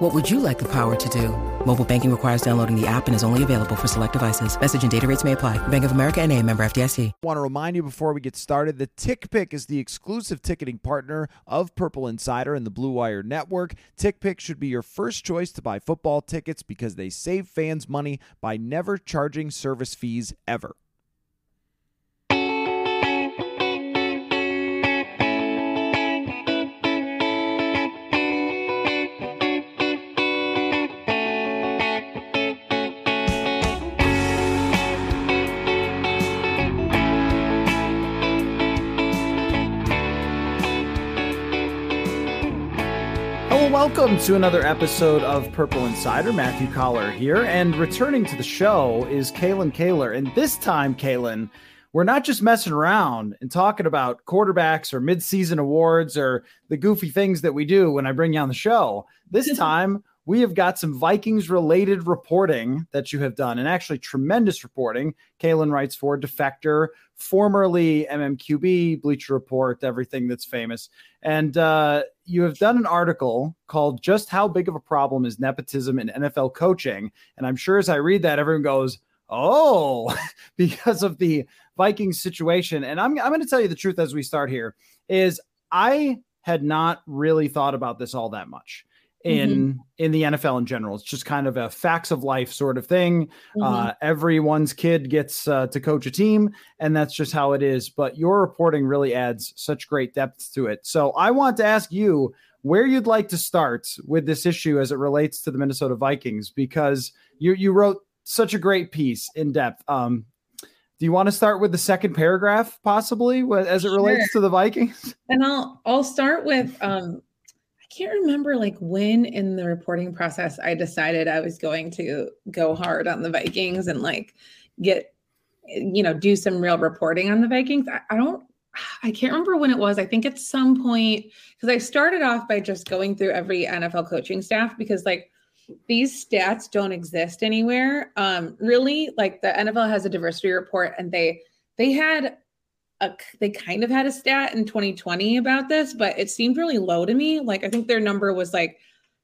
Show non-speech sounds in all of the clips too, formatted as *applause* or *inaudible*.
What would you like the power to do? Mobile banking requires downloading the app and is only available for select devices. Message and data rates may apply. Bank of America and a member FDIC. want to remind you before we get started that TickPick is the exclusive ticketing partner of Purple Insider and the Blue Wire Network. TickPick should be your first choice to buy football tickets because they save fans money by never charging service fees ever. Welcome to another episode of Purple Insider. Matthew Coller here, and returning to the show is Kalyn Kahler. And this time, Kalyn, we're not just messing around and talking about quarterbacks or midseason awards or the goofy things that we do when I bring you on the show. This *laughs* time, we have got some Vikings related reporting that you have done, and actually tremendous reporting. Kalyn writes for Defector, formerly MMQB, Bleacher Report, everything that's famous. And uh, you have done an article called Just How Big of a Problem is Nepotism in NFL Coaching? And I'm sure as I read that, everyone goes, Oh, *laughs* because of the Vikings situation. And I'm, I'm going to tell you the truth as we start here is I had not really thought about this all that much in Mm-hmm. in the NFL in general. It's just kind of a facts of life sort of thing. Mm-hmm. Uh, everyone's kid gets uh, to coach a team, and that's just how it is. But your reporting really adds such great depth to it. So I want to ask you where you'd like to start with this issue as it relates to the Minnesota Vikings, because you you wrote such a great piece in depth. Um, do you want to start with the second paragraph, possibly, as it relates to the Vikings? And I'll I'll start with um can't remember like when in the reporting process I decided I was going to go hard on the Vikings and like get you know do some real reporting on the Vikings. I, I don't I can't remember when it was. I think at some point because I started off by just going through every NFL coaching staff because like these stats don't exist anywhere. Um really like the NFL has a diversity report and they they had a, they kind of had a stat in 2020 about this, but it seemed really low to me. Like I think their number was like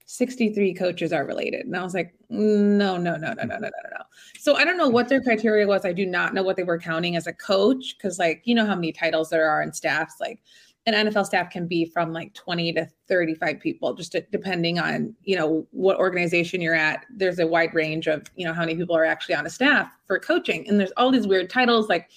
63 coaches are related. And I was like, no, no, no, no, no, no, no, no. So I don't know what their criteria was. I do not know what they were counting as a coach because, like, you know how many titles there are in staffs. Like, an NFL staff can be from like 20 to 35 people, just to, depending on you know what organization you're at. There's a wide range of you know how many people are actually on a staff for coaching, and there's all these weird titles like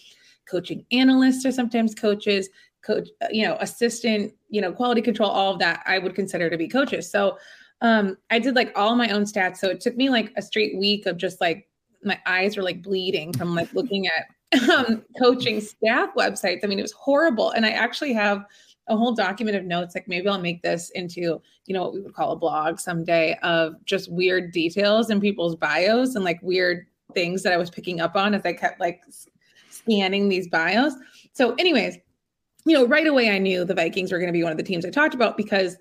coaching analysts are sometimes coaches, coach, you know, assistant, you know, quality control, all of that I would consider to be coaches. So um, I did like all my own stats. So it took me like a straight week of just like my eyes were like bleeding from like looking at *laughs* um, coaching staff websites. I mean, it was horrible. And I actually have a whole document of notes. Like maybe I'll make this into, you know, what we would call a blog someday of just weird details in people's bios and like weird things that I was picking up on as I kept like scanning these bios. So, anyways, you know, right away I knew the Vikings were going to be one of the teams I talked about because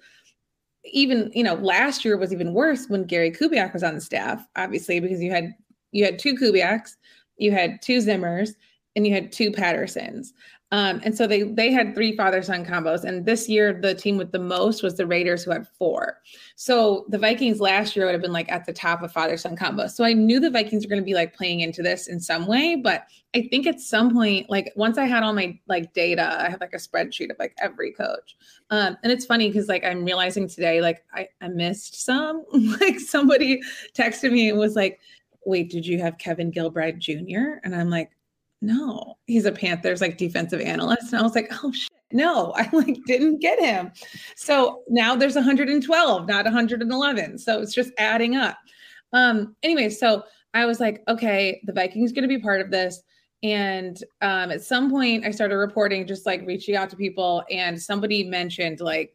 even, you know, last year was even worse when Gary Kubiak was on the staff, obviously, because you had you had two Kubiaks, you had two Zimmers, and you had two Pattersons. Um, and so they they had three father son combos, and this year the team with the most was the Raiders, who had four. So the Vikings last year would have been like at the top of father son combos. So I knew the Vikings were going to be like playing into this in some way, but I think at some point, like once I had all my like data, I have like a spreadsheet of like every coach. Um, and it's funny because like I'm realizing today, like I, I missed some. *laughs* like somebody texted me and was like, "Wait, did you have Kevin Gilbride Jr.?" And I'm like no, he's a Panthers like defensive analyst. And I was like, oh shit, no, *laughs* I like didn't get him. So now there's 112, not 111. So it's just adding up. Um, anyway, so I was like, okay, the Vikings gonna be part of this. And um, at some point I started reporting, just like reaching out to people, and somebody mentioned like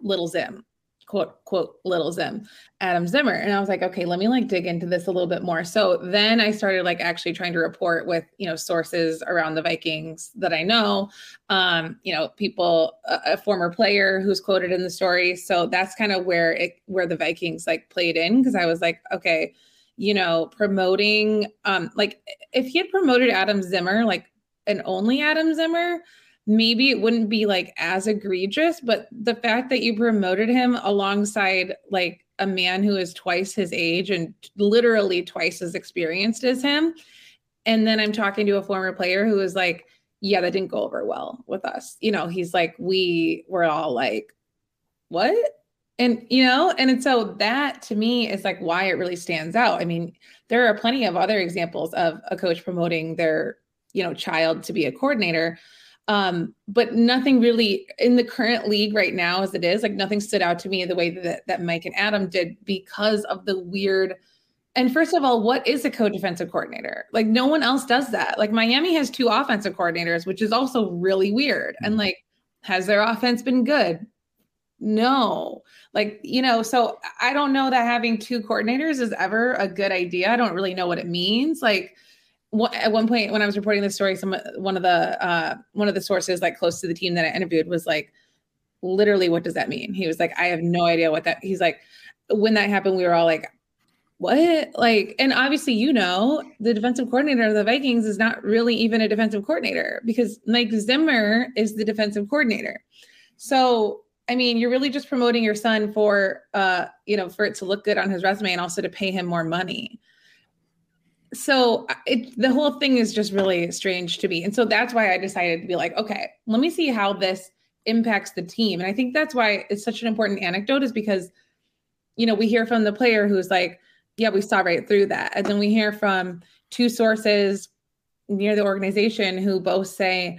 Little Zim quote quote little zim adam zimmer. And i was like okay let me like dig into this a little bit more. So then i started like actually trying to report with you know sources around the vikings that i know. Um you know people a, a former player who's quoted in the story. So that's kind of where it where the vikings like played in because i was like okay you know promoting um like if he had promoted adam zimmer like and only adam zimmer maybe it wouldn't be like as egregious, but the fact that you promoted him alongside like a man who is twice his age and literally twice as experienced as him. And then I'm talking to a former player who was like, yeah, that didn't go over well with us. You know, he's like, we were all like, what? And, you know, and so that to me is like why it really stands out. I mean, there are plenty of other examples of a coach promoting their, you know, child to be a coordinator um, but nothing really in the current league right now as it is, like nothing stood out to me the way that, that Mike and Adam did because of the weird. And first of all, what is a co-defensive coordinator? Like no one else does that. Like Miami has two offensive coordinators, which is also really weird. And like, has their offense been good? No. Like, you know, so I don't know that having two coordinators is ever a good idea. I don't really know what it means. Like, at one point when I was reporting this story, some one of the uh, one of the sources like close to the team that I interviewed was like, literally, what does that mean? He was like, I have no idea what that. He's like, when that happened, we were all like, what? Like, and obviously, you know, the defensive coordinator of the Vikings is not really even a defensive coordinator because Mike Zimmer is the defensive coordinator. So, I mean, you're really just promoting your son for, uh, you know, for it to look good on his resume and also to pay him more money so uh, it, the whole thing is just really strange to me. And so that's why i decided to be like okay let me see how this impacts the team. And i think that's why it's such an important anecdote is because you know we hear from the player who's like yeah we saw right through that. And then we hear from two sources near the organization who both say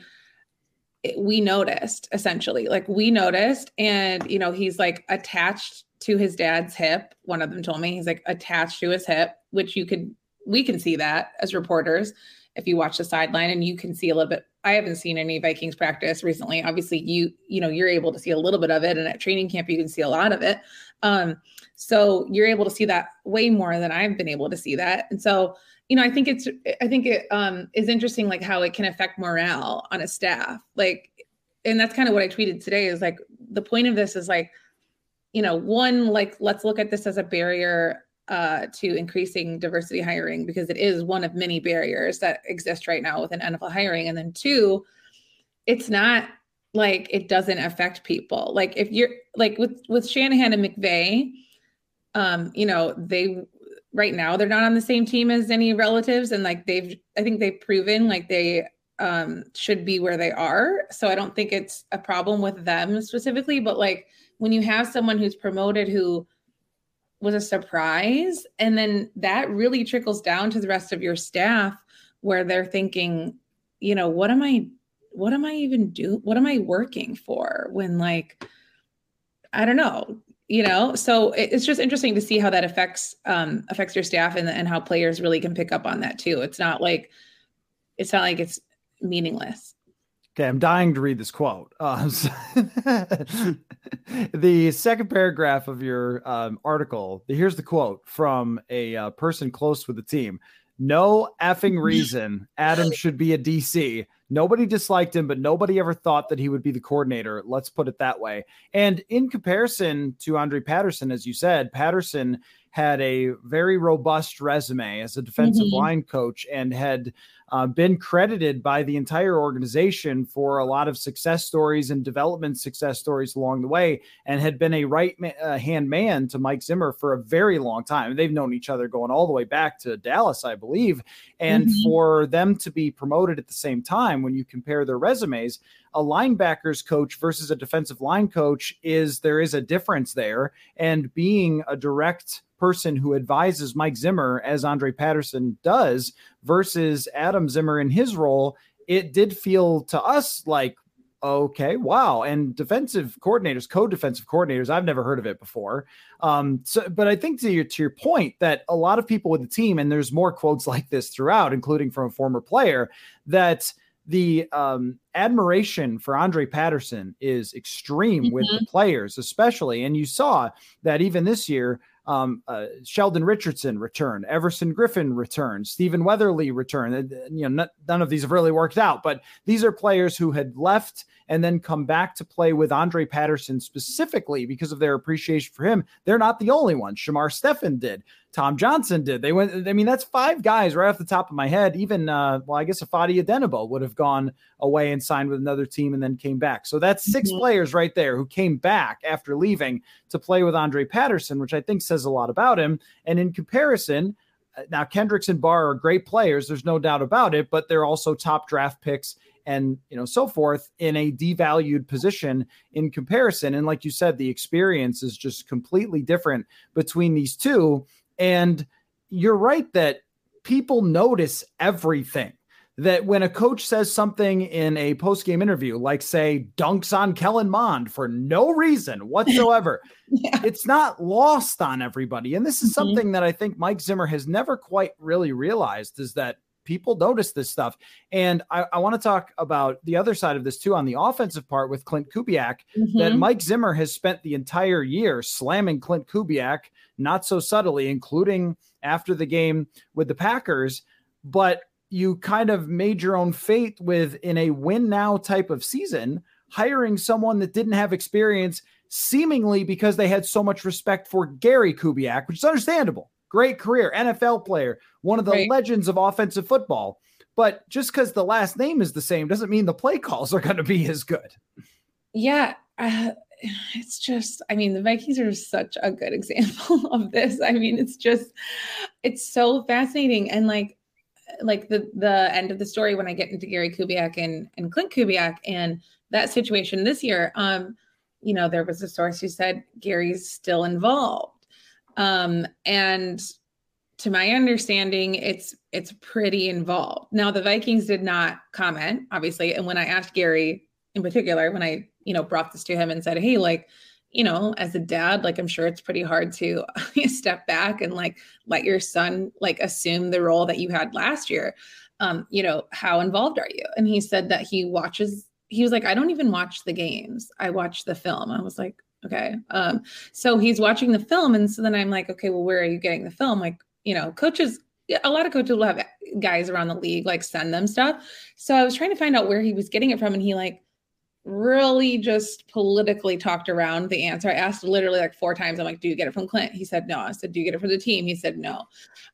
eh, we noticed essentially. Like we noticed. And you know he's like attached to his dad's hip. One of them told me he's like attached to his hip which you could we can see that as reporters if you watch the sideline and you can see a little bit i haven't seen any vikings practice recently. Obviously you you know you're able to see a little bit of it and at training camp you can see a lot of it. Um so you're able to see that way more than i've been able to see that. And so you know i think it's i think it um is interesting like how it can affect morale on a staff like and that's kind of what i tweeted today is like the point of this is like you know one like let's look at this as a barrier uh, to increasing diversity hiring because it is one of many barriers that exist right now within NFL hiring. And then two, it's not like it doesn't affect people. Like if you're like with with Shanahan and McVay, um, you know, they right now they're not on the same team as any relatives, and like they've I think they've proven like they um should be where they are. So I don't think it's a problem with them specifically, but like when you have someone who's promoted who was a surprise. And then that really trickles down to the rest of your staff where they're thinking, you know, what am I what am I even do? What am I working for when like I don't know, you know? So it's just interesting to see how that affects um affects your staff and and how players really can pick up on that too. It's not like it's not like it's meaningless. Okay, I'm dying to read this quote. Uh, *laughs* the second paragraph of your um, article, here's the quote from a uh, person close with the team. No effing reason Adam should be a DC. Nobody disliked him, but nobody ever thought that he would be the coordinator. Let's put it that way. And in comparison to Andre Patterson, as you said, Patterson had a very robust resume as a defensive mm-hmm. line coach and had uh, been credited by the entire organization for a lot of success stories and development success stories along the way, and had been a right ma- uh, hand man to Mike Zimmer for a very long time. They've known each other going all the way back to Dallas, I believe. And mm-hmm. for them to be promoted at the same time, when you compare their resumes, a linebackers coach versus a defensive line coach is there is a difference there. And being a direct person who advises Mike Zimmer, as Andre Patterson does, versus Adam Zimmer in his role, it did feel to us like, okay, wow. And defensive coordinators, co-defensive coordinators, I've never heard of it before. Um, so, but I think to your to your point that a lot of people with the team, and there's more quotes *laughs* like this throughout, including from a former player, that the um, admiration for Andre Patterson is extreme mm-hmm. with the mm-hmm. players, especially. And you saw that even this year, um, uh, Sheldon Richardson returned, Everson Griffen returned, Stephen Weatherly returned. You know, none of these have really worked out, but these are players who had left and then come back to play with Andre Patterson specifically because of their appreciation for him. They're not the only ones. Shamar Stephen did. Tom Johnson did. They went. I mean, that's five guys right off the top of my head. Even uh, well, I guess Ifeadi Odenigbo would have gone away and signed with another team and then came back. So that's 6 mm-hmm. players right there who came back after leaving to play with Andre Patterson, which I think says a lot about him. And in comparison, uh, now Kendricks and Barr are great players. There's no doubt about it, but they're also top draft picks and you know so forth in a devalued position in comparison and like you said the experience is just completely different between these two and you're right that people notice everything. That when a coach says something in a post game interview, like say dunks on Kellen Mond for no reason *laughs* whatsoever, yeah. it's not lost on everybody. And this is mm-hmm. something that I think Mike Zimmer has never quite really realized is that people notice this stuff. And I, I want to talk about the other side of this too on the offensive part with Klint Kubiak, mm-hmm. that Mike Zimmer has spent the entire year slamming Klint Kubiak not so subtly, including after the game with the Packers. But you kind of made your own fate with in a win now type of season, hiring someone that didn't have experience, seemingly because they had so much respect for Gary Kubiak, which is understandable. Great career, NFL player, one of the right. legends of offensive football. But just because the last name is the same doesn't mean the play calls are going to be as good. Yeah. Uh, it's just i mean the vikings are such a good *laughs* example of this i mean it's just it's so fascinating and like like the the end of the story when i get into gary kubiak and and Klint kubiak and that situation this year um you know there was a source who said gary's still involved um and to my understanding it's it's pretty involved now the vikings did not comment obviously and when i asked gary in particular when i you know, brought this to him and said, Hey, like, you know, as a dad, like I'm sure it's pretty hard to *laughs* step back and like let your son like assume the role that you had last year. Um, you know, how involved are you? And he said that he watches, he was like, I don't even watch the games. I watch the film. I was like, okay. Um, so he's watching the film. And so then I'm like, okay, well, where are you getting the film? Like, you know, coaches a lot of coaches will have guys around the league like send them stuff. So I was trying to find out where he was getting it from, and he like really just politically talked around the answer. I asked literally like four times. I'm like, "Do you get it from Klint? He said no. I said, "Do you get it from the team?" He said no.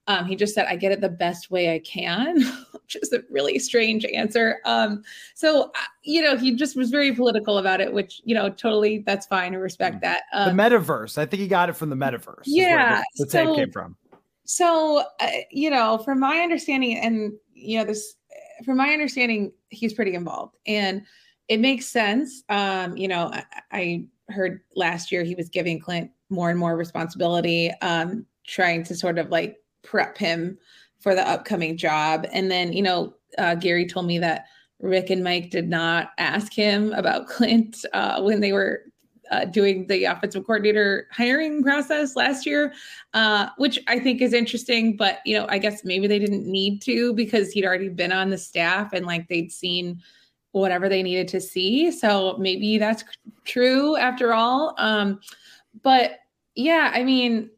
Um, he just said, "I get it the best way I can," *laughs* which is a really strange answer. Um, so uh, you know, he just was very political about it, which you know, totally that's fine. I respect mm. that. Um, the metaverse. I think he got it from the metaverse. Yeah, the, the so, tape came from. So uh, you know, from my understanding, and you know, this from my understanding, he's pretty involved and it makes sense. Um, you know, I, I, heard last year he was giving Klint more and more responsibility, um, trying to sort of like prep him for the upcoming job. And then, you know, uh, Gary told me that Rick and Mike did not ask him about *laughs* Klint uh, when they were uh, doing the offensive coordinator hiring process last year, uh, which I think is interesting. But you know, I guess maybe they didn't need to because he'd already been on the staff and like they'd seen whatever they needed to see. So maybe that's true after all. Um, but yeah, I mean,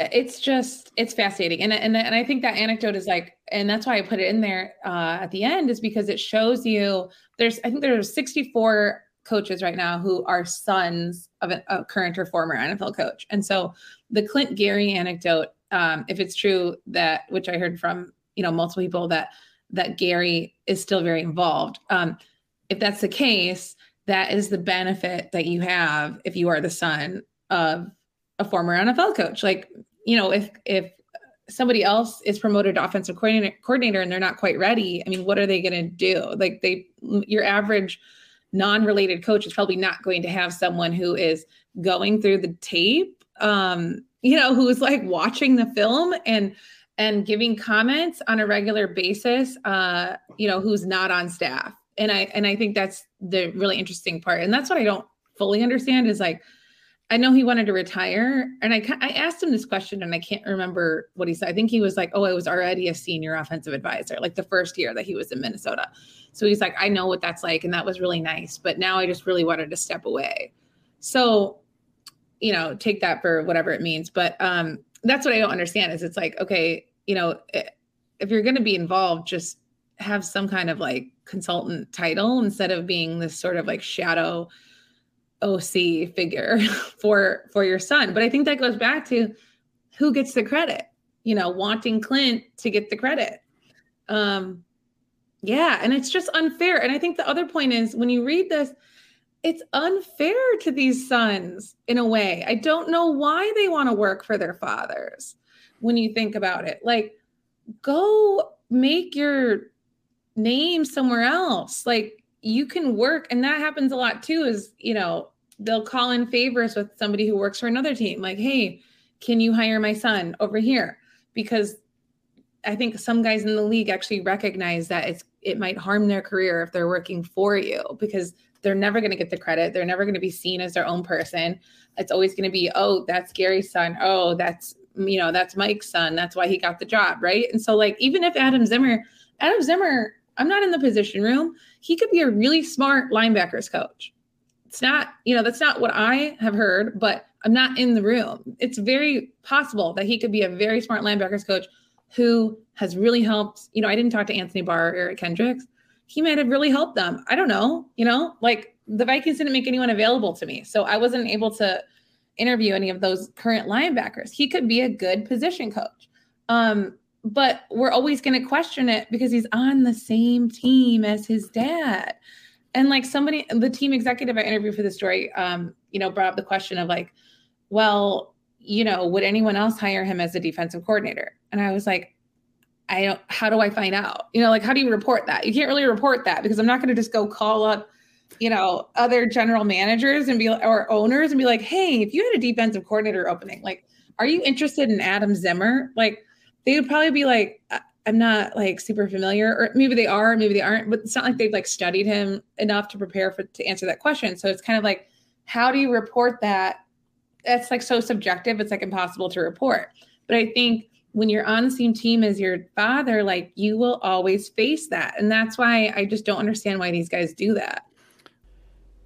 it's just it's fascinating, and and and I think that anecdote is like, and that's why I put it in there uh, at the end is because it shows you there's I think there's 64 coaches right now who are sons of a, a current or former NFL coach, and so the Klint Gary anecdote, um, if it's true that which I heard from you know multiple people that that Gary is still very involved. Um, if that's the case, that is the benefit that you have if you are the son of a former NFL coach. Like, you know, if if somebody else is promoted to offensive coordinator, coordinator and they're not quite ready, I mean, what are they going to do? Like, they your average non-related coach is probably not going to have someone who is going through the tape, um, you know, who is like watching the film and and giving comments on a regular basis, uh, you know, who's not on staff. And I and I think that's the really interesting part. And that's what I don't fully understand is like I know he wanted to retire, and I I asked him this question, and I can't remember what he said. I think he was like, "Oh, I was already a senior offensive advisor, like the first year that he was in Minnesota." So he's like, "I know what that's like, and that was really nice, but now I just really wanted to step away." So, you know, take that for whatever it means. But um, that's what I don't understand is it's like, okay, you know, if you're going to be involved, just have some kind of like consultant title instead of being this sort of like shadow OC figure *laughs* for for your son. But I think that goes back to who gets the credit. You know, wanting Klint to get the credit. Um yeah, and it's just unfair. And I think the other point is when you read this, it's unfair to these sons in a way. I don't know why they want to work for their fathers when you think about it. Like, go make your name somewhere else. Like, you can work, and that happens a lot too, is, you know, they'll call in favors with somebody who works for another team. Like, hey, can you hire my son over here? Because I think some guys in the league actually recognize that it's it might harm their career if they're working for you because they're never going to get the credit. They're never going to be seen as their own person. It's always going to be, oh, that's Gary's son. Oh, that's you know, that's Mike's son. That's why he got the job, right? And so, like, even if Adam Zimmer, Adam Zimmer, I'm not in the position room. He could be a really smart linebackers coach. It's not, you know, that's not what I have heard, but I'm not in the room. It's very possible that he could be a very smart linebackers coach who has really helped. You know, I didn't talk to Anthony Barr or Eric Kendricks he might have really helped them. I don't know, you know, like the Vikings didn't make anyone available to me. So I wasn't able to interview any of those current linebackers. He could be a good position coach. Um, but we're always going to question it because he's on the same team as his dad. And like somebody, the team executive I interviewed for the story, um, you know, brought up the question of like, well, you know, would anyone else hire him as a defensive coordinator? And I was like, I don't, how do I find out? You know, like, how do you report that? You can't really report that because I'm not going to just go call up, you know, other general managers and be, or owners and be like, hey, if you had a defensive coordinator opening, like, are you interested in Adam Zimmer? Like, they would probably be like, I'm not like super familiar, or maybe they are, maybe they aren't, but it's not like they've like studied him enough to prepare for to answer that question. So it's kind of like, how do you report that? That's like so subjective, it's like impossible to report. But I think when you're on the same team as your father, like you will always face that. And that's why I just don't understand why these guys do that.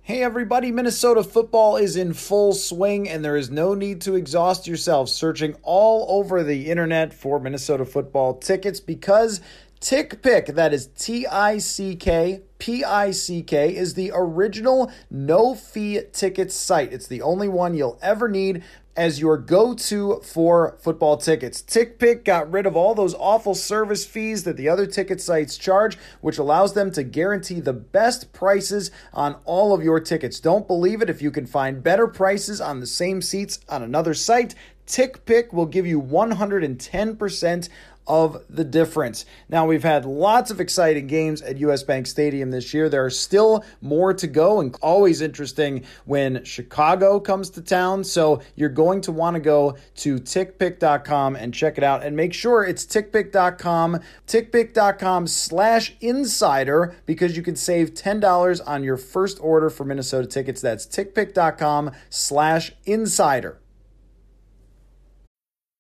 Hey, everybody, Minnesota football is in full swing, and there is no need to exhaust yourself searching all over the internet for Minnesota football tickets because TickPick, that is T I C K P I C K, is the original no fee ticket site. It's the only one you'll ever need as your go to for football tickets. TickPick got rid of all those awful service fees that the other ticket sites charge, which allows them to guarantee the best prices on all of your tickets. Don't believe it if you can find better prices on the same seats on another site. TickPick will give you 110% of the difference. Now, we've had lots of exciting games at US Bank Stadium this year. There are still more to go, and always interesting when Chicago comes to town. So, you're going to want to go to tickpick.com and check it out. And make sure it's tickpick.com, tickpick.com slash insider, because you can save $10 on your first order for Minnesota tickets. That's tickpick.com slash insider.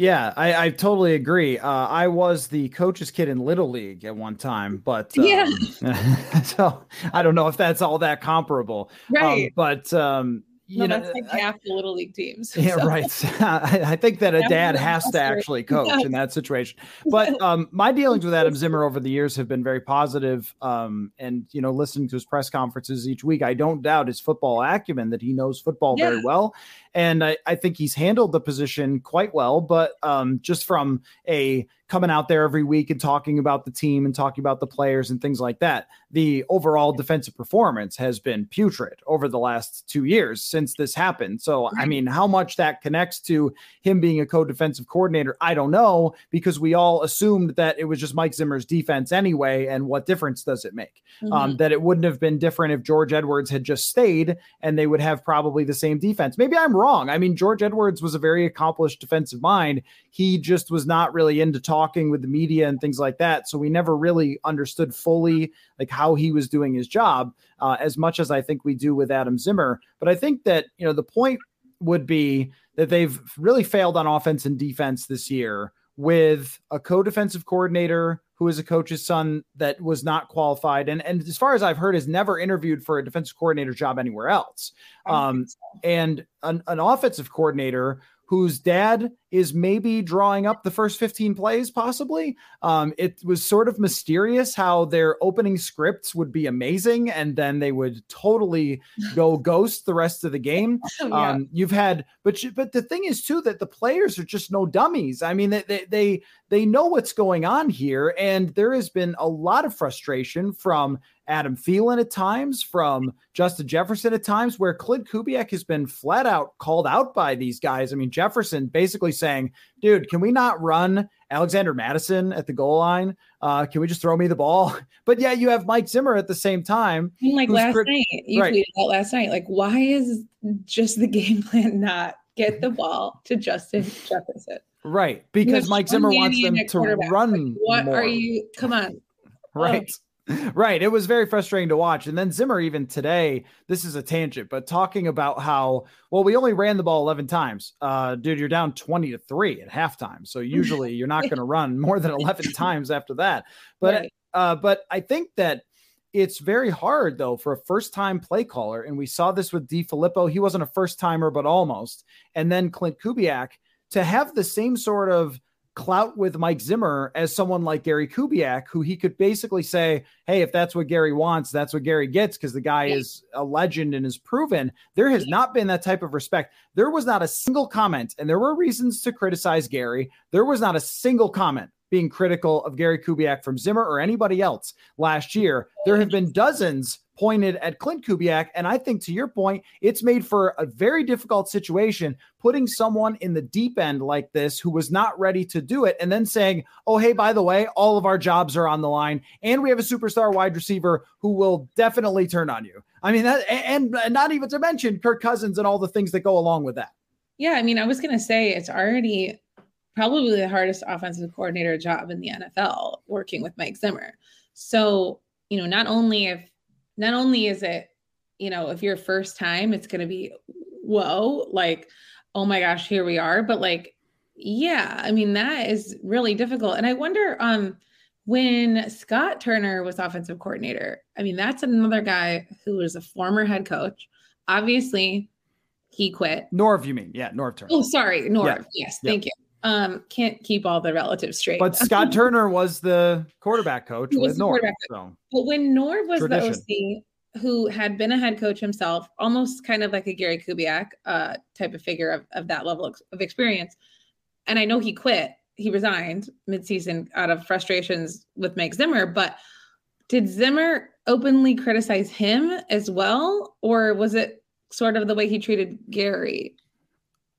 Yeah, I, I totally agree. Uh, I was the coach's kid in Little League at one time, but um, yeah. *laughs* so I don't know if that's all that comparable. Um, right. Um, but um, you no, know, that's like half the little league teams. *laughs* Yeah, so. right. *laughs* I, think that a dad has to actually coach yeah. in that situation. But um, my dealings with Adam Zimmer over the years have been very positive. Um, and you know, listening to his press conferences each week, I don't doubt his football acumen that he knows football yeah. very well, and I, I, think he's handled the position quite well. But um, just from a coming out there every week and talking about the team and talking about the players and things like that. The overall defensive performance has been putrid over the last two years since this happened. So, I mean, how much that connects to him being a co defensive coordinator, I don't know, because we all assumed that it was just Mike Zimmer's defense anyway. And what difference does it make? Um, mm-hmm. Um, that it wouldn't have been different if George Edwards had just stayed and they would have probably the same defense. Maybe I'm wrong. I mean, George Edwards was a very accomplished defensive mind. He just was not really into talking with the media and things like that. So we never really understood fully like how he was doing his job uh, as much as I think we do with Adam Zimmer. But I think that you know the point would be that they've really failed on offense and defense this year with a co-defensive coordinator who is a coach's son that was not qualified and and as far as I've heard has never interviewed for a defensive coordinator job anywhere else. Um, so. and an, an offensive coordinator whose dad is maybe drawing up the first 15 plays, possibly. Um, it was sort of mysterious how their opening scripts would be amazing and then they would totally *laughs* go ghost the rest of the game. Oh, yeah. um, you've had, but but the thing is too that the players are just no dummies. I mean, they, they they they know what's going on here, and there has been a lot of frustration from Adam Thielen at times, from Justin Jefferson at times, where Klint Kubiak has been flat out called out by these guys. I mean, Jefferson basically saying, dude, can we not run Alexander Mattison at the goal line? Uh, can we just throw me the ball? *laughs* But yeah, you have Mike Zimmer at the same time. I mean, like last crit- night, you right. tweeted out last night, like, why is just the *laughs* game plan not get the ball to Justin Jefferson? Right. Because Mike Zimmer wants them to run. Like, what more. are you? Come on. Right. Oh *laughs* right. It was very frustrating to watch. And then Zimmer, even today, this is a tangent, but talking about how, well, we only ran the ball 11 times. Uh, dude, you're down 20 to three at halftime. So *laughs* usually you're not going to run more than 11 *laughs* times after that. But, right. uh, but I think that it's very hard though for a first time play caller. And we saw this with DeFilippo. He wasn't a first timer, but almost. And then Klint Kubiak to have the same sort of clout with Mike Zimmer as someone like Gary Kubiak, who he could basically say, Hey, if that's what Gary wants, that's what Gary gets because the guy is a legend and is proven. There has not been that type of respect. There was not a single comment, and there were reasons to criticize Gary. There was not a single comment being critical of Gary Kubiak from Zimmer or anybody else last year. There have been dozens pointed at Klint Kubiak. And I think to your point, it's made for a very difficult situation putting someone in the deep end like this who was not ready to do it and then saying, oh, hey, by the way, all of our jobs are on the line. And we have a superstar wide receiver who will definitely turn on you. I mean, that, and, and not even to mention Kirk Cousins and all the things that go along with that. Yeah. I mean, I was going to say it's already probably the hardest offensive coordinator job in the NFL working with Mike Zimmer. So, you know, not only if not only is it, you know, if you're first time, it's going to be, whoa, like, oh my gosh, here we are. But like, yeah, I mean, that is really difficult. And I wonder, um, when Scott Turner was offensive coordinator, I mean, that's another guy who was a former head coach. Obviously, he quit. Norv, you mean? Yeah, Norv Turner. Oh, sorry, Norv. Yeah. Yes, thank you. Um, can't keep all the relatives straight. But Scott *laughs* Turner was the quarterback coach with Norv. So. But when Norv was Tradition. the OC, who had been a head coach himself, almost kind of like a Gary Kubiak uh, type of figure of, of that level of experience, and I know he quit, he resigned midseason out of frustrations with Mike Zimmer, but did Zimmer openly criticize him as well, or was it sort of the way he treated Gary?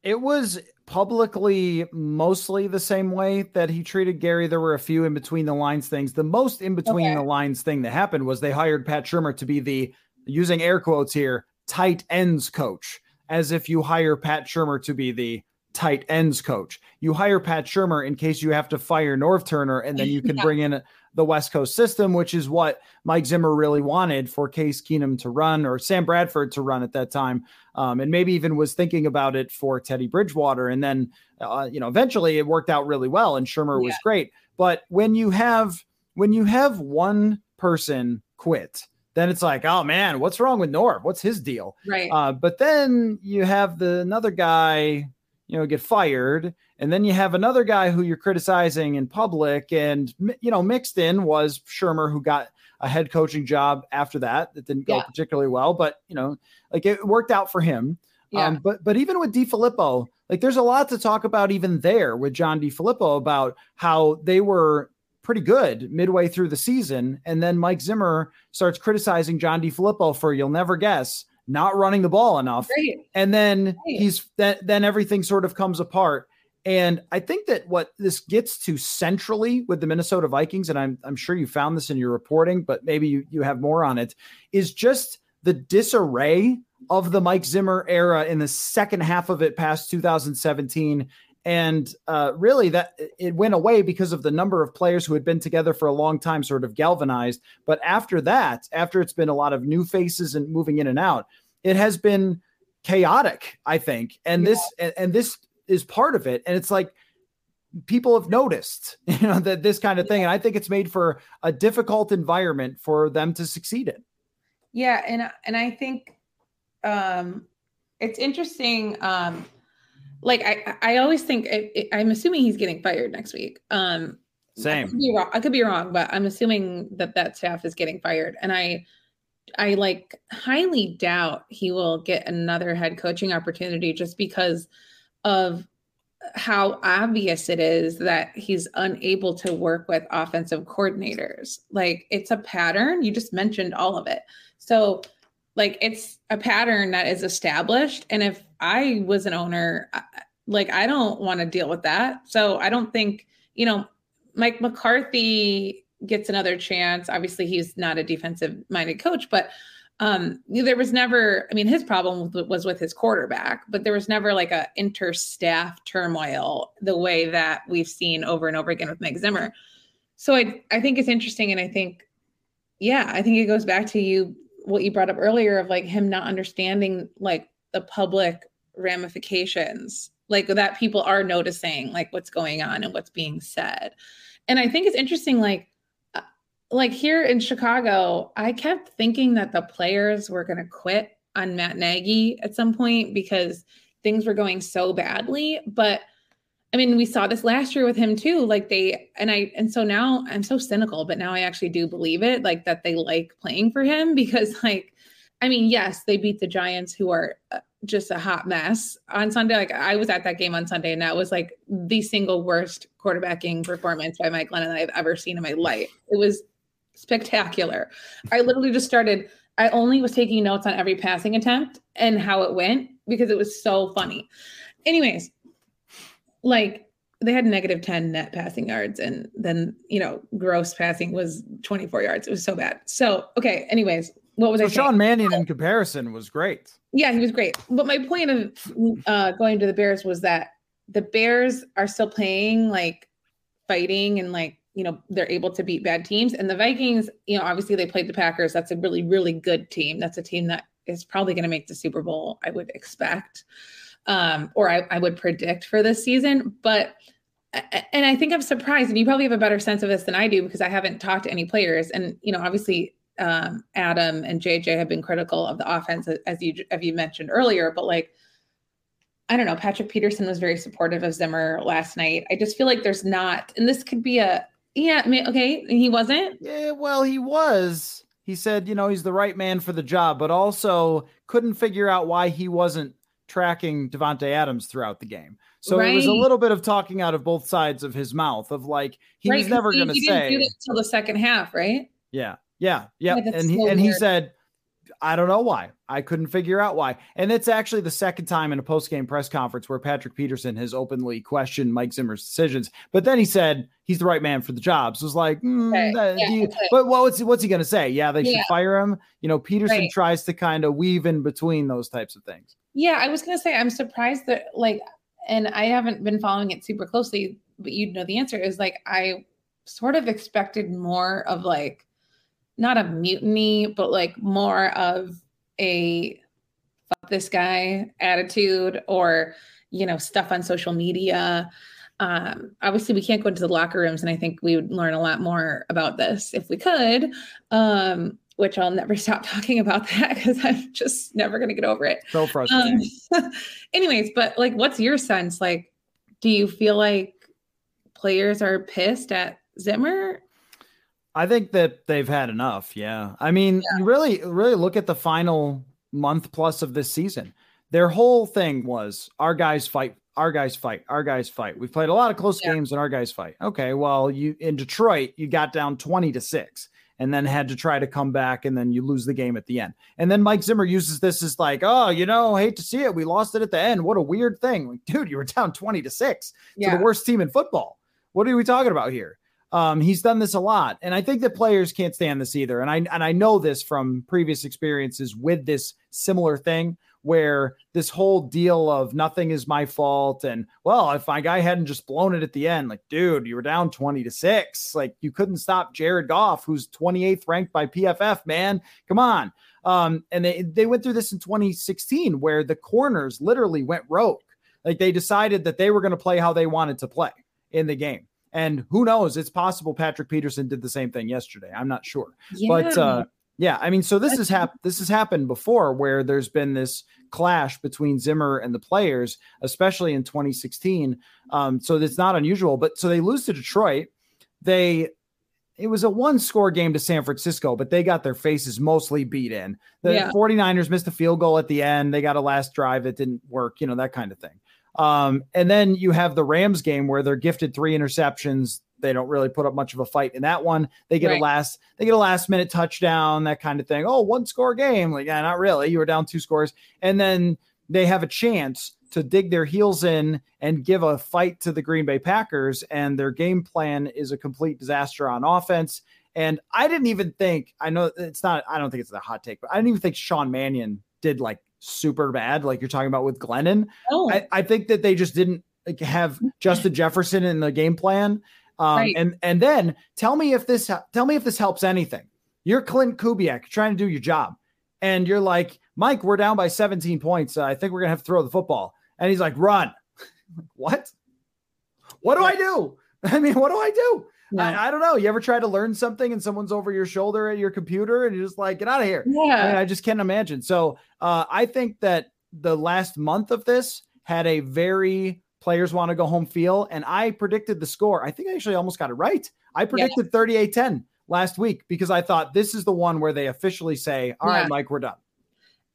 It was publicly mostly the same way that he treated Gary. There were a few in between the lines things. The most in between okay. the lines thing that happened was they hired Pat Shurmur to be the using air quotes here tight ends coach, as if you hire Pat Shurmur to be the tight ends coach. You hire Pat Shurmur in case you have to fire Norv Turner, and then you can *laughs* yeah. bring in the West Coast system, which is what Mike Zimmer really wanted for Case Keenum to run or Sam Bradford to run at that time. Um, and maybe even was thinking about it for Teddy Bridgewater. And then, uh, you know, eventually it worked out really well and Shurmur yeah. was great. But when you have, when you have one person quit, then it's like, oh man, what's wrong with Norv? What's his deal? Right. Uh, but then you have the another guy you know, get fired. And then you have another guy who you're criticizing in public. And, you know, mixed in was Shurmur, who got a head coaching job after that. That didn't go yeah. particularly well, but, you know, like it worked out for him. Yeah. Um, but but even with DeFilippo, like there's a lot to talk about even there with John DeFilippo about how they were pretty good midway through the season, and then Mike Zimmer starts criticizing John DeFilippo for you'll never guess not running the ball enough, right. and then right. he's then then everything sort of comes apart. And I think that what this gets to centrally with the Minnesota Vikings, and I'm, I'm sure you found this in your reporting, but maybe you, you have more on it, is just the disarray of the Mike Zimmer era in the second half of it past 2017. And uh, really, that it went away because of the number of players who had been together for a long time, sort of galvanized. But after that, after it's been a lot of new faces and moving in and out, it has been chaotic, I think. And yeah. this and, and this is part of it. And it's like people have noticed, *laughs* you know, that this kind of thing. And I think it's made for a difficult environment for them to succeed in. Yeah, and and I think um it's interesting. Um like I I always think it, I'm assuming he's getting fired next week. Um same. I could, be wrong, I could be wrong, but I'm assuming that that staff is getting fired. And I I like highly doubt he will get another head coaching opportunity just because of how obvious it is that he's unable to work with offensive coordinators. Like it's a pattern. You just mentioned all of it. So, like, it's a pattern that is established. And if I was an owner, like, I don't want to deal with that. So, I don't think, you know, Mike McCarthy gets another chance. Obviously, he's not a defensive minded coach, but um, there was never, I mean, his problem was with his quarterback, but there was never like a interstaff turmoil the way that we've seen over and over again with Mike Zimmer. So I, I think it's interesting. And I think, yeah, I think it goes back to you, what you brought up earlier of like him not understanding like the public ramifications, like that people are noticing like what's going on and what's being said. And I think it's interesting, like, like here in Chicago, I kept thinking that the players were going to quit on Matt Nagy at some point because things were going so badly. But I mean, we saw this last year with him too. Like they, and I, and so now I'm so cynical, but now I actually do believe it, like that they like playing for him *laughs* because, like, I mean, yes, they beat the Giants, who are uh, just a hot mess on Sunday. Like I was at that game on Sunday, and that was like the single worst quarterbacking performance by Mike Glennon I've ever seen in my life. It was spectacular. I literally just started, I only was taking notes on every passing attempt and how it went because it was so funny. Anyways, like they had negative 10 net passing yards and then, you know, gross passing was 24 yards. It was so bad. So, okay, anyways, what was so I Sean Mannion in comparison was great. Yeah, he was great. But my point of uh, going to the Bears was that the Bears are still playing like fighting and like you know they're able to beat bad teams. And the vikings you know obviously they played the packers. That's a really really good team. That's a team that is probably going to make the super bowl i would expect um, or I, I would predict for this season. But and i think i'm surprised and you probably have a better sense of this than i do because i haven't talked to any players. And you know obviously um, adam and jj have been critical of the offense as you as you mentioned earlier but like I don't know. Patrick Peterson was very supportive of Zimmer last night. I just feel like there's not, and this could be a yeah. Okay. He wasn't. Yeah. Well, he was. He said, you know, he's the right man for the job, but also couldn't figure out why he wasn't tracking Davante Adams throughout the game. So right. it was a little bit of talking out of both sides of his mouth of like he right, was never going to say until the second half, right? Yeah, yeah, yeah. yeah and he so and he said I don't know why. I couldn't figure out why. And it's actually the second time in a post game press conference where Patrick Peterson has openly questioned Mike Zimmer's decisions. But then he said he's the right man for the job. So it's like, mm, that, yeah, you, but what's what's he going to say? Yeah, they yeah. should fire him. You know, Peterson right. tries to kind of weave in between those types of things. Yeah, I was going to say I'm surprised that like, and I haven't been following it super closely, but you'd know the answer is like I sort of expected more of like not a mutiny, but like more of a fuck this guy attitude or, you know, stuff on social media. Um, obviously, we can't go into the locker rooms, and I think we would learn a lot more about this if we could. Um, which I'll never *laughs* stop talking about that because I'm just never going to get over it. So frustrating. Um, *laughs* anyways, but like, what's your sense? Like, do you feel like players are pissed at Zimmer I think that they've had enough. Yeah. I mean, yeah. really, really look at the final month plus of this season. their whole thing was our guys fight, our guys fight, our guys fight. We've played a lot of close yeah. games and our guys fight. Okay, well, you in Detroit, you got down 20 to 6 and then had to try to come back and then you lose the game at the end. And then Mike Zimmer uses this as like, oh, you know, hate to see it. We lost it at the end. What a weird thing. Like, dude, you were down 20 to 6 yeah. to the worst team in football. What are we talking about here? Um, he's done this a lot, and I think that players can't stand this either. And I and I know this from previous experiences with this similar thing where this whole deal of nothing is my fault and well if my guy hadn't just blown it at the end like dude you were down 20 to 6 like you couldn't stop Jared Goff who's 28th ranked by PFF man. Come on. Um and they they went through this in 2016 where the corners literally went rogue. Like they decided that they were going to play how they wanted to play in the game and who knows it's possible Patrick Peterson did the same thing yesterday I'm not sure yeah. but uh yeah, I mean, so this has happened. This has happened before, where there's been this clash between Zimmer and the players, especially in 2016. Um, so it's not unusual. But so they lose to Detroit. They it was a one score game to San Francisco, but they got their faces mostly beat in. The yeah. 49ers missed a field goal at the end. They got a last drive that didn't work, you know, that kind of thing. Um, and then you have the Rams game where they're gifted three interceptions they don't really put up much of a fight in that one. They get right. a last they get a last minute touchdown, that kind of thing. Oh, one score game. Like, yeah, not really. You were down two scores. And then they have a chance to dig their heels in and give a fight to the Green Bay Packers. And their game plan is a complete disaster on offense. And I didn't even think, I know it's not, I don't think it's a hot take, but I didn't even think Sean Mannion did like super bad, like you're talking about with Glennon. Oh. I, I think that they just didn't like, have Justin Jefferson in the game plan. Um, right. And and then tell me if this tell me if this helps anything. You're Klint Kubiak trying to do your job, and you're like, Mike, we're down by 17 points. Uh, I think we're gonna have to throw the football. And he's like, run. *laughs* what? What do I do? *laughs* I mean, what do I do? No. I, I, don't know. You ever try to learn something and someone's over your shoulder at your computer and you're just like, get out of here. Yeah. I, mean, I just can't imagine. So uh, I think that the last month of this had a very players want to go home feel. And I predicted the score. I think I actually almost got it right. I predicted yeah. 38 10 last week because I thought this is the one where they officially say, "All yeah. right, Mike, we're done.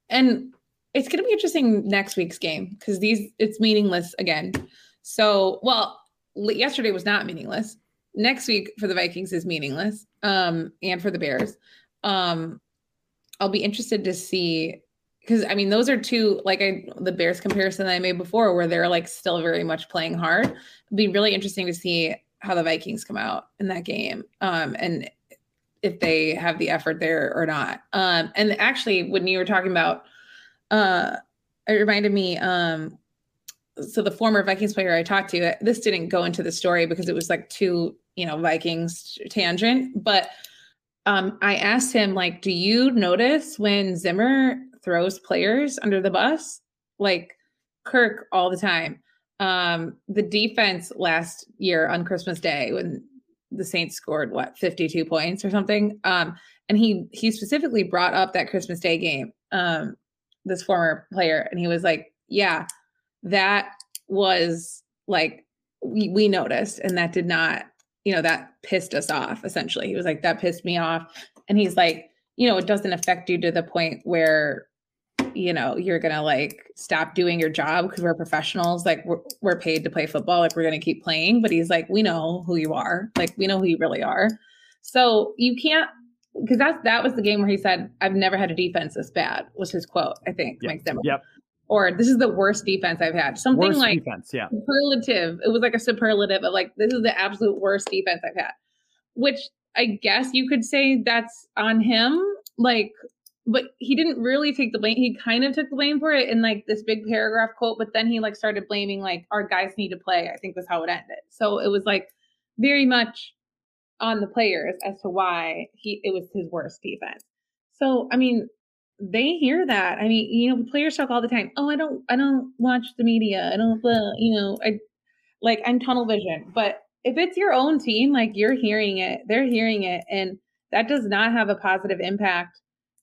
And it's going to be interesting next week's game because these, it's meaningless again. So, well, yesterday was not meaningless. Next week for the Vikings is meaningless um, and for the Bears. Um, I'll be interested to see because I mean those are two like I the Bears comparison that I made before where they're like still very much playing hard. It'd be really interesting to see how the Vikings come out in that game. Um and if they have the effort there or not. Um and actually when you were talking about uh it reminded me um so the former Vikings player I talked to this didn't go into the story because it was like too, you know, Vikings tangent, but um, I asked him, like, do you notice when Zimmer throws players under the bus, like Kirk all the time. Um, the defense last year on Christmas Day when the Saints scored what 52 points or something. Um, and he he specifically brought up that Christmas Day game, um, this former player, and he was like, Yeah, that was like we, we noticed, and that did not, you know, that pissed us off essentially. He was like, That pissed me off. And he's like, you know, it doesn't affect you to the point where you know you're gonna like stop doing your job because we're professionals. Like we're, we're paid to play football. Like we're gonna keep playing. But he's like we know who you are. Like we know who you really are. So you can't because that's that was the game where he said i've never had a defense this bad was his quote i think yep. mike zimmer yep or this is the worst defense i've had something worst like defense yeah superlative it was like a superlative of like this is the absolute worst defense i've had which i guess you could say that's on him like but he didn't really take the blame. He kind of took the blame for it in like this big paragraph quote, but then he like started blaming like our guys need to play. I think was how it ended. So it was like very much on the players as to why he it was his worst defense. So I mean, they hear that. I mean, you know, players talk all the time. Oh, I don't, I don't watch the media. I don't, uh, you know, I like I'm tunnel vision. But if it's your own team, like you're hearing it, they're hearing it, and that does not have a positive impact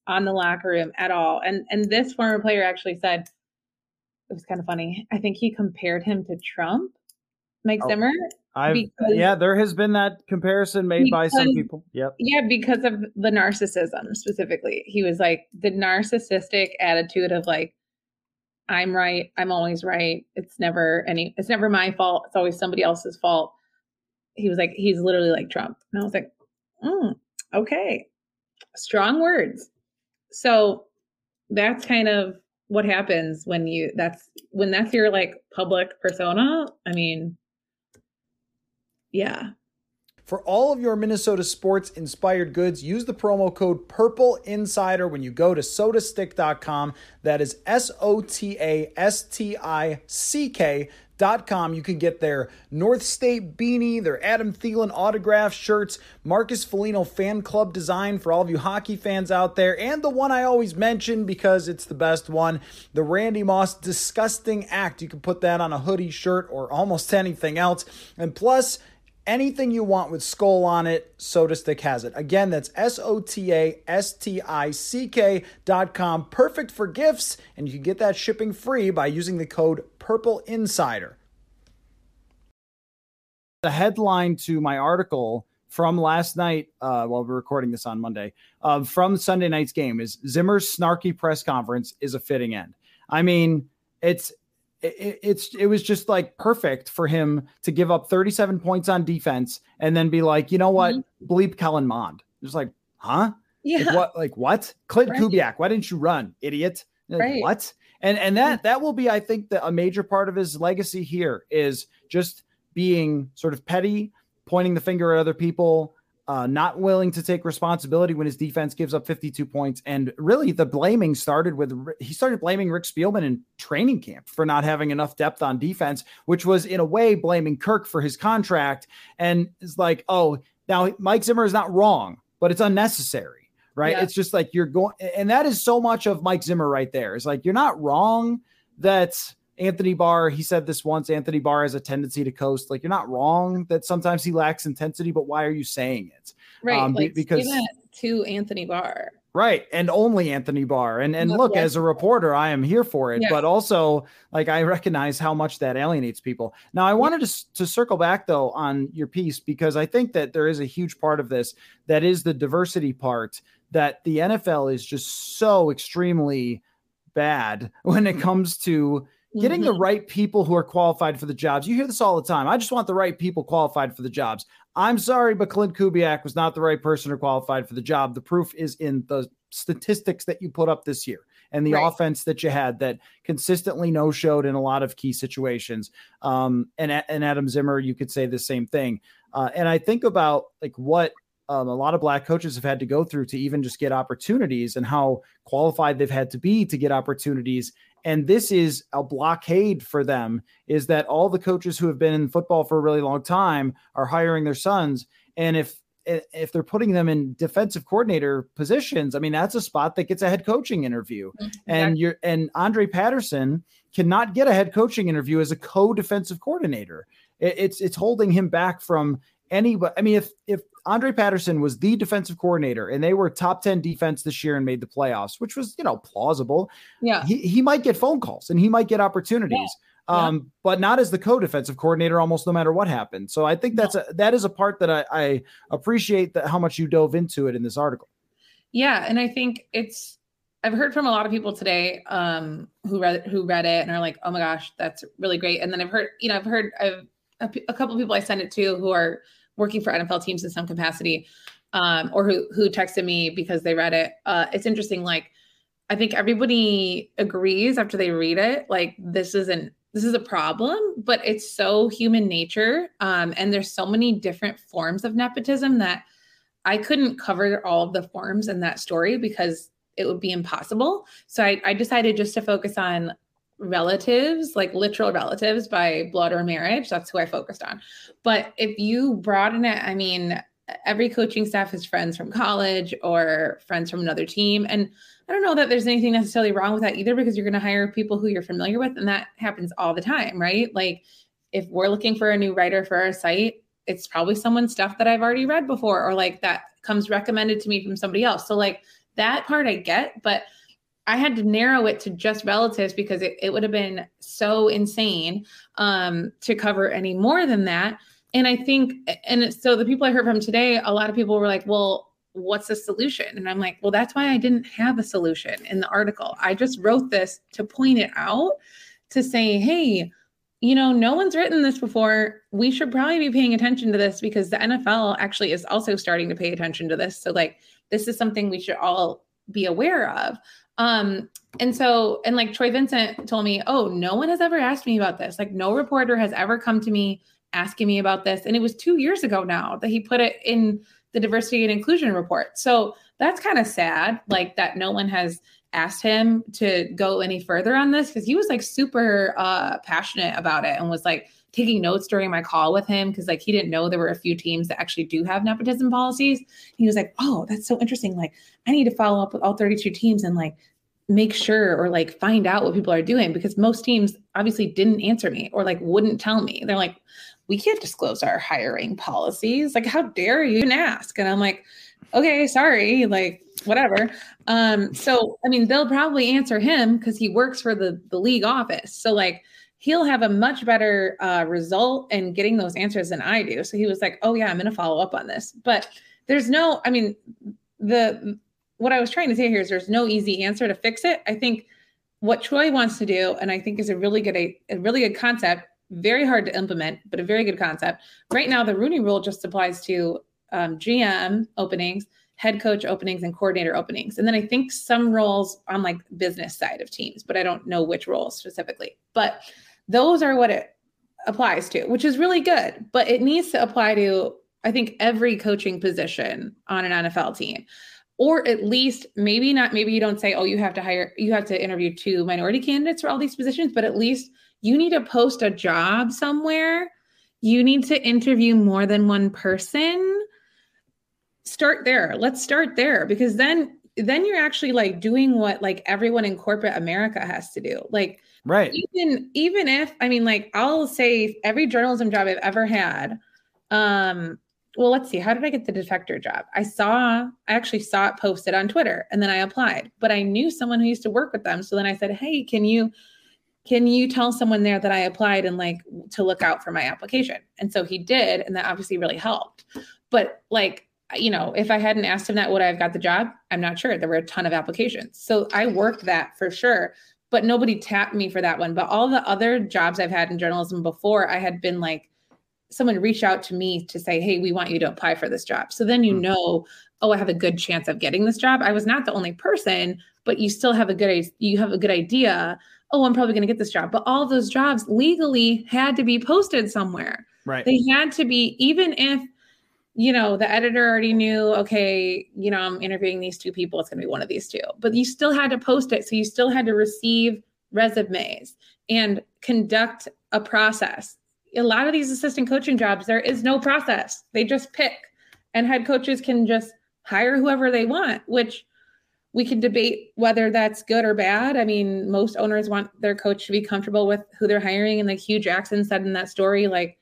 on the locker room at all. And and this former player actually said it was kind of funny. I think he compared him to Trump, Mike oh, Zimmer. I've, yeah, there has been that comparison made because, by some people. Yep. Yeah, because of the narcissism specifically. He was like the narcissistic attitude of like, I'm right. I'm always right. It's never any, it's never my fault. It's always somebody else's fault. He was like, he's literally like Trump. And I was like, mm, okay, strong words. So that's kind of what happens when you, that's when that's your like public persona. I mean, yeah, for all of your Minnesota sports inspired goods, use the promo code Purple Insider when you go to sotastick.com. That is S O T A S T I C K. Dot com. You can get their North State beanie, their Adam Thielen autograph shirts, Marcus Foligno fan club design for all of you hockey fans out there, and the one I always mention because it's the best one, the Randy Moss disgusting act. You can put that on a hoodie, shirt, or almost anything else. And plus, anything you want with skull on it, SotaStick has it. Again, that's S O T A S T I C K dot com. Perfect for gifts, and you can get that shipping free by using the code Purple Insider. The headline to my article from last night, uh, while we're recording this on Monday, uh, from Sunday night's game is Zimmer's snarky press conference is a fitting end. I mean, it's it, it's it was just like perfect for him to give up 37 points on defense and then be like, you know what, mm-hmm. bleep Kellen Mond. Just like, huh? Yeah. Like what? Like what? Klint right. Kubiak, why didn't you run, idiot? Like, right. What? And and that that will be, I think, the, a major part of his legacy here is just being sort of petty, pointing the finger at other people, uh, not willing to take responsibility when his defense gives up 52 points. And really, the blaming started with he started blaming Rick Spielman in training camp for not having enough depth on defense, which was in a way blaming Kirk for his contract. And it's like, oh, now Mike Zimmer is not wrong, but it's unnecessary, right? Yeah. It's just like you're going, and that is so much of Mike Zimmer right there. It's like you're not wrong that Anthony Barr, he said this once Anthony Barr has a tendency to coast. Like, you're not wrong that sometimes he lacks intensity, but why are you saying it? Right. Um, like, because to Anthony Barr. Right. And only Anthony Barr. And and look, as a reporter, I am here for it. Yeah. But also, like, I recognize how much that alienates people. Now, I wanted to, to circle back, though, on your piece, because I think that there is a huge part of this that is the diversity part that the NFL is just so extremely bad *laughs* when it comes to getting mm-hmm. the right people who are qualified for the jobs. You hear this all the time. I just want the right people qualified for the jobs. I'm sorry, but Klint Kubiak was not the right person or qualified for the job. The proof is in the statistics that you put up this year and the right. offense that you had that consistently no showed in a lot of key situations. Um, and, and Adam Zimmer, you could say the same thing. Uh, and I think about like what um, a lot of black coaches have had to go through to even just get opportunities and how qualified they've had to be to get opportunities and this is a blockade for them is that all the coaches who have been in football for a really long time are hiring their sons. And if if they're putting them in defensive coordinator positions i mean that's a spot that gets a head coaching interview. Mm-hmm. and you're and andre patterson cannot get a head coaching interview as a co-defensive coordinator. It's it's holding him back from anybody i mean if if Andre Patterson was the defensive coordinator and they were top 10 defense this year and made the playoffs, which was, you know, plausible. Yeah. He, he might get phone calls and he might get opportunities. Yeah. Um, yeah. but not as the co-defensive coordinator almost no matter what happened. So I think that's a that is a part that I, I appreciate that how much you dove into it in this article. Yeah, and I think it's I've heard from a lot of people today um, who read who read it and are like, "Oh my gosh, that's really great." And then I've heard, you know, I've heard I've a, couple people I sent it to who are working for NFL teams in some capacity, um, or who who texted me because they read it. Uh, it's interesting. Like, I think everybody agrees after they read it, like this isn't this is a problem, but it's so human nature, um, and there's so many different forms of nepotism that I couldn't cover all of the forms in that story because it would be impossible. So I, I decided just to focus on relatives, like literal relatives by blood or marriage. That's who I focused on. But if you broaden it, I mean, every coaching staff has friends from college or friends from another team. And I don't know that there's anything necessarily wrong with that either because you're going to hire people who you're familiar with. And that happens all the time, right? Like if we're looking for a new writer for our site, it's probably someone's stuff that I've already read before or like that comes recommended to me from somebody else. So, like that part I get, but I had to narrow it to just relatives because it, it would have been so insane um, to cover any more than that. And I think, and so the people I heard from today, a lot of people were like, well, what's the solution? And I'm like, well, that's why I didn't have a solution in the article. I just wrote this to point it out to say, hey, you know, no one's written this before. We should probably be paying attention to this because the NFL actually is also starting to pay attention to this. So, like, this is something we should all be aware of. Um, and so, and like Troy Vincent told me, oh, no one has ever asked me about this. Like, no reporter has ever come to me asking me about this. And it was two years ago now that he put it in the diversity and inclusion report. So that's kind of sad, like that no one has asked him to go any further on this because he was like super uh, passionate about it and was like taking notes during my call with him because like he didn't know there were a few teams that actually do have nepotism policies. He was like, "Oh, that's so interesting. Like, I need to follow up with all 32 teams and like make sure or like find out what people are doing because most teams obviously didn't answer me or like wouldn't tell me. They're like, we can't disclose our hiring policies. Like, how dare you ask? And I'm like, okay, sorry, like whatever. Um, so I mean, they'll probably answer him because he works for the the league office. So like he'll have a much better uh, result in getting those answers than I do. So he was like, oh yeah, I'm gonna follow up on this. But there's no, I mean, the what I was trying to say here is there's no easy answer to fix it. I think what Troy wants to do, and I think is a really good a, a really good concept, very hard to implement, but a very good concept. Right now, the Rooney Rule just applies to um, GM openings, head coach openings, and coordinator openings, and then I think some roles on like business side of teams, but I don't know which roles specifically. But those are what it applies to, which is really good. But it needs to apply to I think every coaching position on an NFL team or at least maybe not maybe you don't say oh you have to hire you have to interview two minority candidates for all these positions but at least you need to post a job somewhere, you need to interview more than one person. Start there. Let's start there because then then you're actually like doing what like everyone in corporate America has to do. Like right. Even even if I mean like I'll say every journalism job I've ever had um well let's see how did i get the defector job i saw i actually saw it posted on twitter and then i applied but i knew someone who used to work with them so then i said hey can you can you tell someone there that I applied and like to look out for my application? And so he did, and that obviously really helped. But like, you know, if I hadn't asked him that, would I have got the job? I'm not sure. There were a ton of applications. So I worked that for sure, but nobody tapped me for that one. But all the other jobs I've had in journalism before, I had been like, someone reach out to me to say, hey, we want you to apply for this job. So then you hmm. know, oh, I have a good chance of getting this job. I was not the only person, but you still have a good you have a good idea oh, I'm probably going to get this job. But all those jobs legally had to be posted somewhere. Right. They had to be, even if, you know, the editor already knew, okay, you know, I'm interviewing these two people, it's going to be one of these two. But you still had to post it. So you still had to receive resumes and conduct a process. A lot of these assistant coaching jobs, there is no process. They just pick, and head coaches can just hire whoever they want, which we can debate whether that's good or bad. I mean, most owners want their coach to be comfortable with who they're hiring. And like Hue Jackson said in that story, like,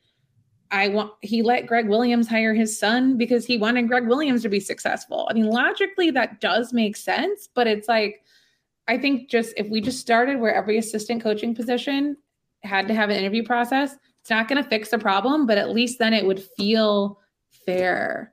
I want, he let Gregg Williams hire his son because he wanted Gregg Williams to be successful. I mean, logically, that does make sense, but it's like, I think just if we just started where every assistant coaching position had to have an interview process, it's not going to fix the problem, but at least then it would feel fair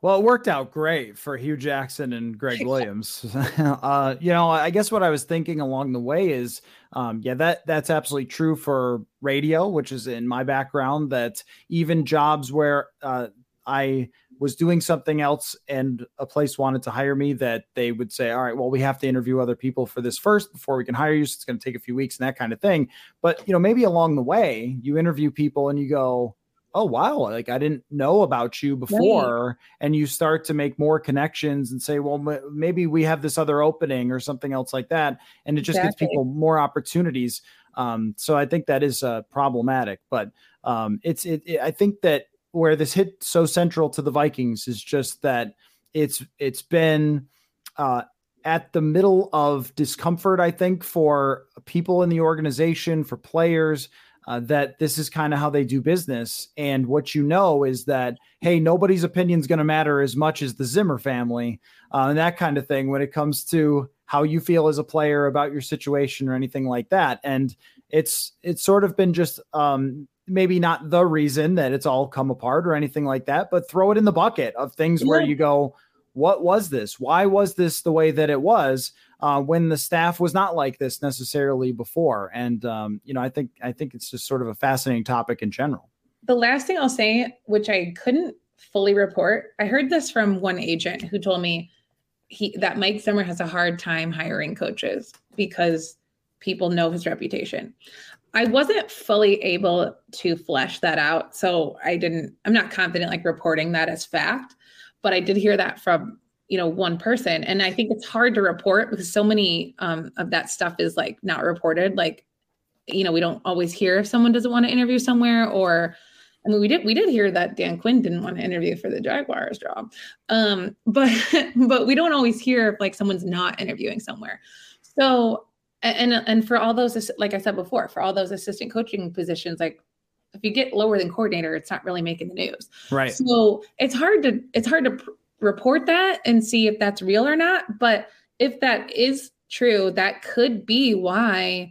well, it worked out great for Hue Jackson and Gregg *laughs* Williams. *laughs* uh, you know, I guess what I was thinking along the way is, um, yeah, that that's absolutely true for radio, which is in my background. That even jobs where uh, I was doing something else and a place wanted to hire me, that they would say, "All right, well, we have to interview other people for this first before we can hire you. So it's going to take a few weeks and that kind of thing." But you know, maybe along the way, you interview people and you go oh wow like i didn't know about you before right. and you start to make more connections and say well m- maybe we have this other opening or something else like that and it just exactly. gives people more opportunities um, so i think that is uh, problematic but um, it's it, it, i think that where this hit so central to the vikings is just that it's it's been uh, at the middle of discomfort i think for people in the organization for players uh, that this is kind of how they do business. And what you know is that, hey, nobody's opinion is going to matter as much as the Zimmer family uh, and that kind of thing when it comes to how you feel as a player about your situation or anything like that. And it's it's sort of been just um, maybe not the reason that it's all come apart or anything like that, but throw it in the bucket of things yeah. where you go, what was this? Why was this the way that it was uh, when the staff was not like this necessarily before? And um, you know, I think I think it's just sort of a fascinating topic in general. The last thing I'll say, which I couldn't fully report, I heard this from one agent who told me he that Mike Zimmer has a hard time hiring coaches because people know his reputation. I wasn't fully able to flesh that out. So I didn't, I'm not confident like reporting that as fact, but I did hear that from, you know, one person. And I think it's hard to report because so many um, of that stuff is like not reported. Like, you know, we don't always hear if someone doesn't want to interview somewhere or, I mean, we did we did hear that Dan Quinn didn't want to interview for the Jaguars job, um, *laughs* but but we don't always hear if like someone's not interviewing somewhere. So and and for all those like i said before for all those assistant coaching positions like if you get lower than coordinator it's not really making the news. Right. So it's hard to it's hard to pr- report that and see if that's real or not but if that is true that could be why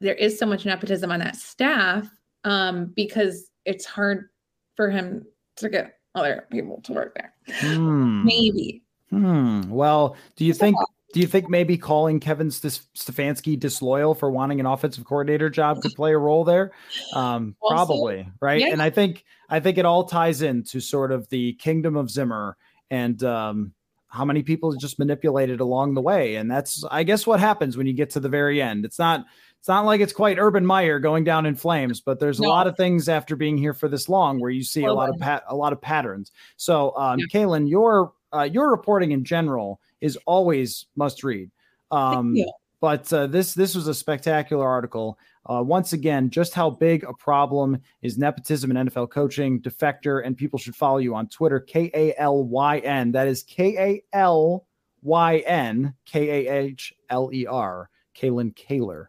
there is so much nepotism on that staff um, because it's hard for him to get other people to work there. Hmm. maybe. Hmm. Well, do you think do you think maybe calling Kevin St- Stefanski disloyal for wanting an offensive coordinator job could play a role there? Um, Also, probably, right? yeah. And I think I think it all ties into sort of the kingdom of Zimmer and um, how many people just manipulated along the way. And that's, I guess, what happens when you get to the very end. It's not it's not like it's quite Urban Meyer going down in flames, but there's a lot of things after being here for this long where you see a lot of pat a lot of patterns. So, um, Yeah. Kalyn, your uh, your reporting in general is always must read. Um, but uh, this this was a spectacular article. Uh, once again, just how big a problem is nepotism in NFL coaching, defector, and people should follow you on Twitter, K A L Y N. That is K A L Y N K A H L E R. Kalyn Kahler.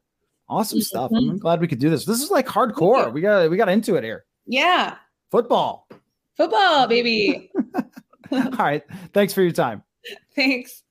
Awesome stuff. Mhm. I'm glad we could do this. This is like hardcore. We got we got into it here. yeah Football. football baby *laughs* All right. Thanks for your time. *laughs* thanks